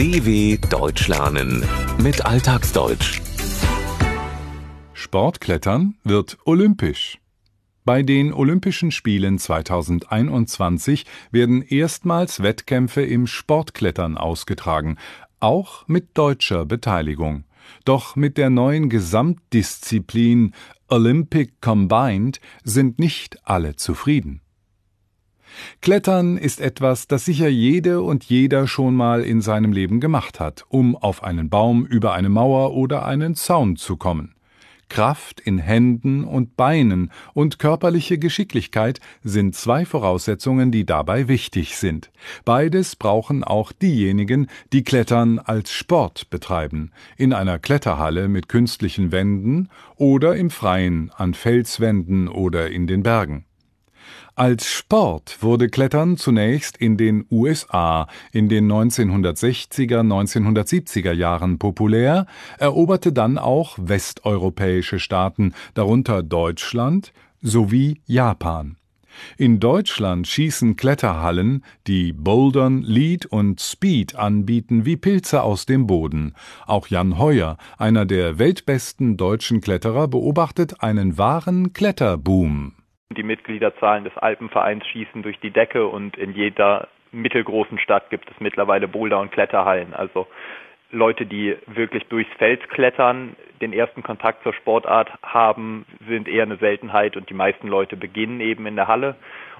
DW Deutsch lernen mit Alltagsdeutsch. Sportklettern wird olympisch. Bei den Olympischen Spielen 2021 werden erstmals Wettkämpfe im Sportklettern ausgetragen, auch mit deutscher Beteiligung. Doch mit der neuen Gesamtdisziplin Olympic Combined sind nicht alle zufrieden. Klettern ist etwas, das sicher jede und jeder schon mal in seinem Leben gemacht hat, um auf einen Baum, über eine Mauer oder einen Zaun zu kommen. Kraft in Händen und Beinen und körperliche Geschicklichkeit sind zwei Voraussetzungen, die dabei wichtig sind. Beides brauchen auch diejenigen, die Klettern als Sport betreiben, in einer Kletterhalle mit künstlichen Wänden oder im Freien an Felswänden oder in den Bergen. Als Sport wurde Klettern zunächst in den USA in den 1960er, 1970er Jahren populär, eroberte dann auch westeuropäische Staaten, darunter Deutschland sowie Japan. In Deutschland schießen Kletterhallen, die Bouldern, Lead und Speed anbieten, wie Pilze aus dem Boden. Auch Jan Heuer, einer der weltbesten deutschen Kletterer, beobachtet einen wahren Kletterboom. Die Mitgliederzahlen des Alpenvereins schießen durch die Decke und in jeder mittelgroßen Stadt gibt es mittlerweile Boulder- und Kletterhallen. Also Leute, die wirklich durchs Feld klettern, den ersten Kontakt zur Sportart haben, sind eher eine Seltenheit und die meisten Leute beginnen eben in der Halle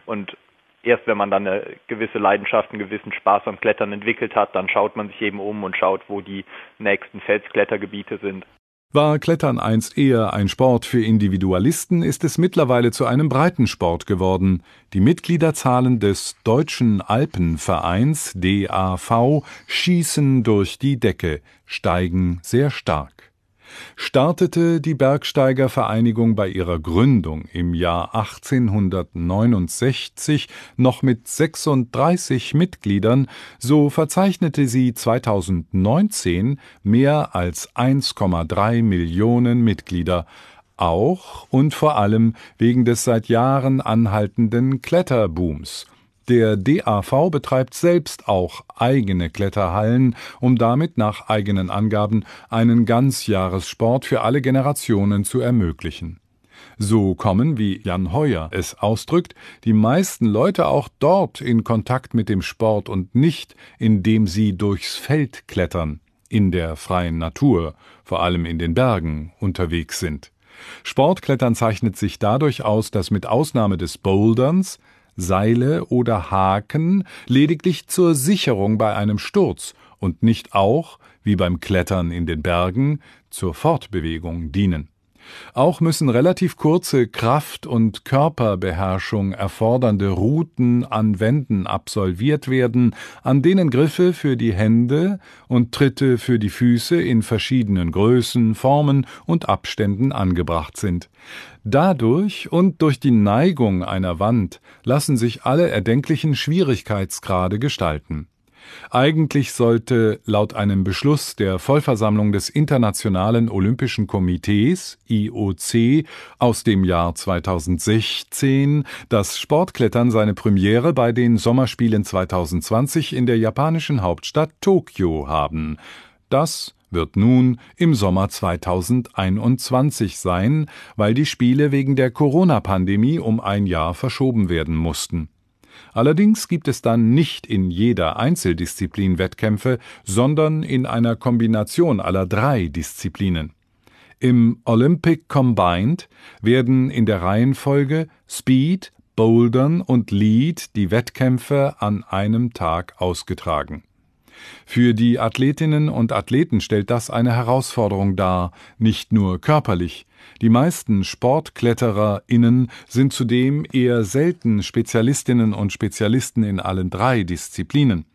und erst wenn man dann eine gewisse Leidenschaft, einen gewissen Spaß am Klettern entwickelt hat, dann schaut man sich eben um und schaut, wo die nächsten Felsklettergebiete sind. War Klettern einst eher ein Sport für Individualisten, ist es mittlerweile zu einem Breitensport geworden. Die Mitgliederzahlen des Deutschen Alpenvereins DAV schießen durch die Decke, steigen sehr stark startete die Bergsteigervereinigung bei ihrer Gründung im Jahr 1869 noch mit 36 Mitgliedern, so verzeichnete sie 2019 mehr als 1,3 Millionen Mitglieder, auch und vor allem wegen des seit Jahren anhaltenden Kletterbooms – der DAV betreibt selbst auch eigene Kletterhallen, um damit nach eigenen Angaben einen Ganzjahressport für alle Generationen zu ermöglichen. So kommen, wie Jan Heuer es ausdrückt, die meisten Leute auch dort in Kontakt mit dem Sport und nicht, indem sie durchs Feld klettern, in der freien Natur, vor allem in den Bergen, unterwegs sind. Sportklettern zeichnet sich dadurch aus, dass mit Ausnahme des Boulderns Seile oder Haken lediglich zur Sicherung bei einem Sturz und nicht auch, wie beim Klettern in den Bergen, zur Fortbewegung dienen auch müssen relativ kurze Kraft- und Körperbeherrschung erfordernde Routen an Wänden absolviert werden, an denen Griffe für die Hände und Tritte für die Füße in verschiedenen Größen, Formen und Abständen angebracht sind. Dadurch und durch die Neigung einer Wand lassen sich alle erdenklichen Schwierigkeitsgrade gestalten eigentlich sollte laut einem Beschluss der Vollversammlung des Internationalen Olympischen Komitees IOC aus dem Jahr 2016 das Sportklettern seine Premiere bei den Sommerspielen 2020 in der japanischen Hauptstadt Tokio haben. Das wird nun im Sommer 2021 sein, weil die Spiele wegen der Corona-Pandemie um ein Jahr verschoben werden mussten Allerdings gibt es dann nicht in jeder Einzeldisziplin Wettkämpfe, sondern in einer Kombination aller drei Disziplinen. Im Olympic Combined werden in der Reihenfolge Speed, Bouldern und Lead die Wettkämpfe an einem Tag ausgetragen für die Athletinnen und Athleten stellt das eine Herausforderung dar, nicht nur körperlich. Die meisten SportklettererInnen sind zudem eher selten Spezialistinnen und Spezialisten in allen drei Disziplinen.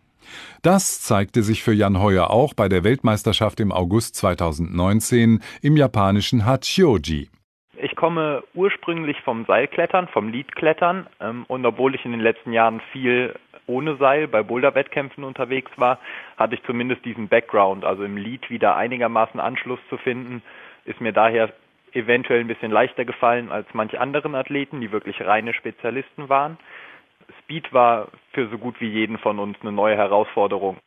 Das zeigte sich für Jan Heuer auch bei der Weltmeisterschaft im August 2019 im japanischen Hachioji. Ich komme ursprünglich vom Seilklettern, vom Leadklettern ähm, und obwohl ich in den letzten Jahren viel ohne Seil bei Boulderwettkämpfen unterwegs war, hatte ich zumindest diesen Background, also im Lead wieder einigermaßen Anschluss zu finden, ist mir daher eventuell ein bisschen leichter gefallen als manche anderen Athleten, die wirklich reine Spezialisten waren. Speed war für so gut wie jeden von uns eine neue Herausforderung.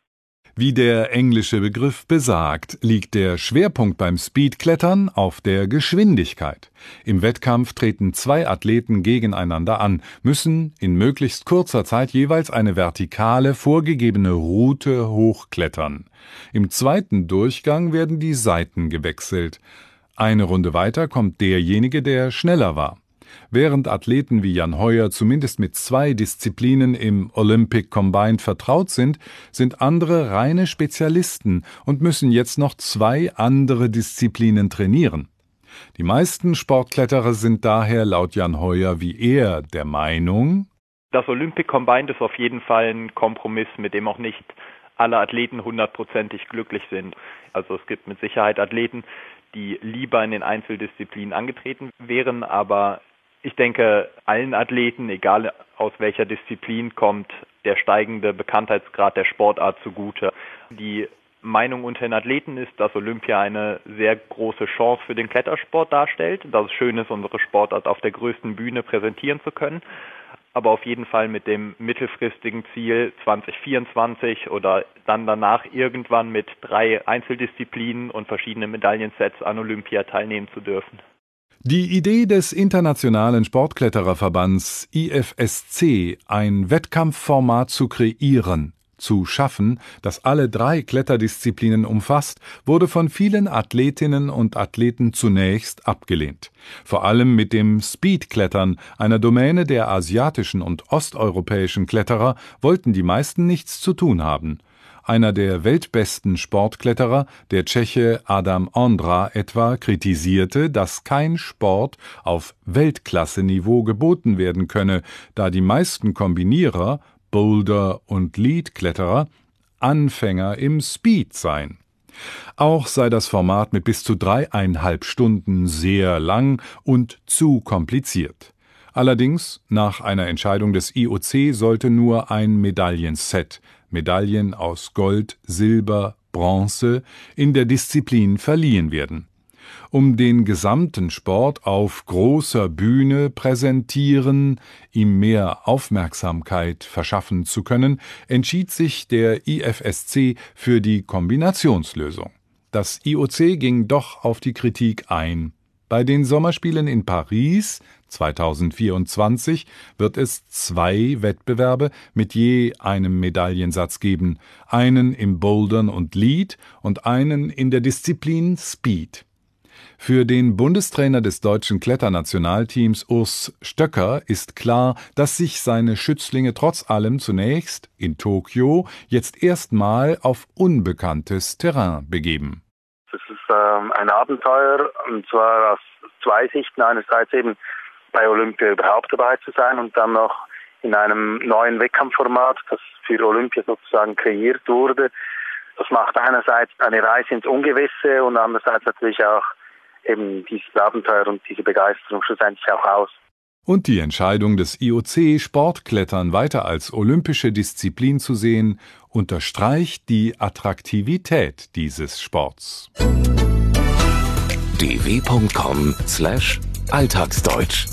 Wie der englische Begriff besagt, liegt der Schwerpunkt beim Speedklettern auf der Geschwindigkeit. Im Wettkampf treten zwei Athleten gegeneinander an, müssen in möglichst kurzer Zeit jeweils eine vertikale vorgegebene Route hochklettern. Im zweiten Durchgang werden die Seiten gewechselt. Eine Runde weiter kommt derjenige, der schneller war. Während Athleten wie Jan Heuer zumindest mit zwei Disziplinen im Olympic Combined vertraut sind, sind andere reine Spezialisten und müssen jetzt noch zwei andere Disziplinen trainieren. Die meisten Sportkletterer sind daher laut Jan Heuer wie er der Meinung, das Olympic Combined ist auf jeden Fall ein Kompromiss, mit dem auch nicht alle Athleten hundertprozentig glücklich sind. Also es gibt mit Sicherheit Athleten, die lieber in den Einzeldisziplinen angetreten wären, aber ich denke, allen Athleten, egal aus welcher Disziplin, kommt der steigende Bekanntheitsgrad der Sportart zugute. Die Meinung unter den Athleten ist, dass Olympia eine sehr große Chance für den Klettersport darstellt, dass es schön ist, unsere Sportart auf der größten Bühne präsentieren zu können, aber auf jeden Fall mit dem mittelfristigen Ziel 2024 oder dann danach irgendwann mit drei Einzeldisziplinen und verschiedenen Medaillensets an Olympia teilnehmen zu dürfen. Die Idee des Internationalen Sportklettererverbands IFSC, ein Wettkampfformat zu kreieren, zu schaffen, das alle drei Kletterdisziplinen umfasst, wurde von vielen Athletinnen und Athleten zunächst abgelehnt. Vor allem mit dem Speedklettern, einer Domäne der asiatischen und osteuropäischen Kletterer, wollten die meisten nichts zu tun haben. Einer der weltbesten Sportkletterer, der Tscheche Adam Ondra etwa, kritisierte, dass kein Sport auf Weltklasseniveau geboten werden könne, da die meisten Kombinierer, Boulder- und Leadkletterer Anfänger im Speed seien. Auch sei das Format mit bis zu dreieinhalb Stunden sehr lang und zu kompliziert. Allerdings, nach einer Entscheidung des IOC sollte nur ein Medaillenset Medaillen aus Gold, Silber, Bronze in der Disziplin verliehen werden. Um den gesamten Sport auf großer Bühne präsentieren, ihm mehr Aufmerksamkeit verschaffen zu können, entschied sich der IFSC für die Kombinationslösung. Das IOC ging doch auf die Kritik ein. Bei den Sommerspielen in Paris 2024 wird es zwei Wettbewerbe mit je einem Medaillensatz geben, einen im Bouldern und Lead und einen in der Disziplin Speed. Für den Bundestrainer des deutschen Kletternationalteams Urs Stöcker ist klar, dass sich seine Schützlinge trotz allem zunächst in Tokio jetzt erstmal auf unbekanntes Terrain begeben. Ähm, ein Abenteuer und zwar aus zwei Sichten. Einerseits eben bei Olympia überhaupt dabei zu sein und dann noch in einem neuen Wettkampfformat, das für Olympia sozusagen kreiert wurde. Das macht einerseits eine Reise ins Ungewisse und andererseits natürlich auch eben dieses Abenteuer und diese Begeisterung schlussendlich auch aus. Und die Entscheidung des IOC, Sportklettern weiter als olympische Disziplin zu sehen, unterstreicht die Attraktivität dieses Sports. dw.com/alltagsdeutsch